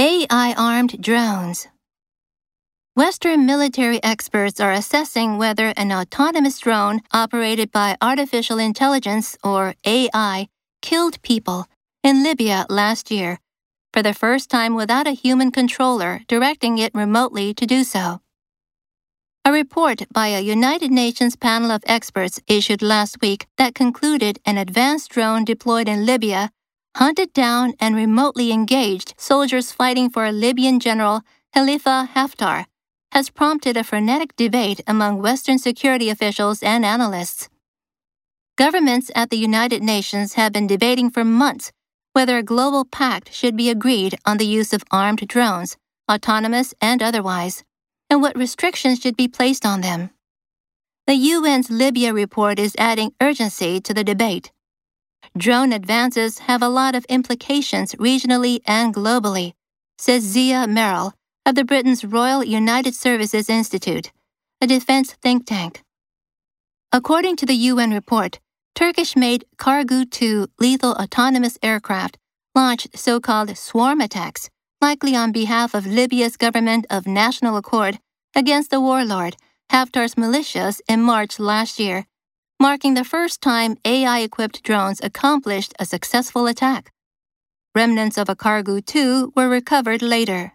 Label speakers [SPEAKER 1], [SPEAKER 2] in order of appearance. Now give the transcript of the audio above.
[SPEAKER 1] AI armed drones. Western military experts are assessing whether an autonomous drone operated by artificial intelligence, or AI, killed people in Libya last year, for the first time without a human controller directing it remotely to do so. A report by a United Nations panel of experts issued last week that concluded an advanced drone deployed in Libya hunted down and remotely engaged soldiers fighting for Libyan General Khalifa Haftar has prompted a frenetic debate among Western security officials and analysts. Governments at the United Nations have been debating for months whether a global pact should be agreed on the use of armed drones, autonomous and otherwise and what restrictions should be placed on them. The UN's Libya report is adding urgency to the debate. Drone advances have a lot of implications regionally and globally, says Zia Meral of the Britain's Royal United Services Institute, a defense think tank. According to the UN report, Turkish made Kargu 2 lethal autonomous aircraft launched so called swarm attacks likely on behalf of Libya's government of national accord against the warlord Haftar's militias in March last year, marking the first time AI equipped drones accomplished a successful attack. Remnants of a Kargu 2 were recovered later.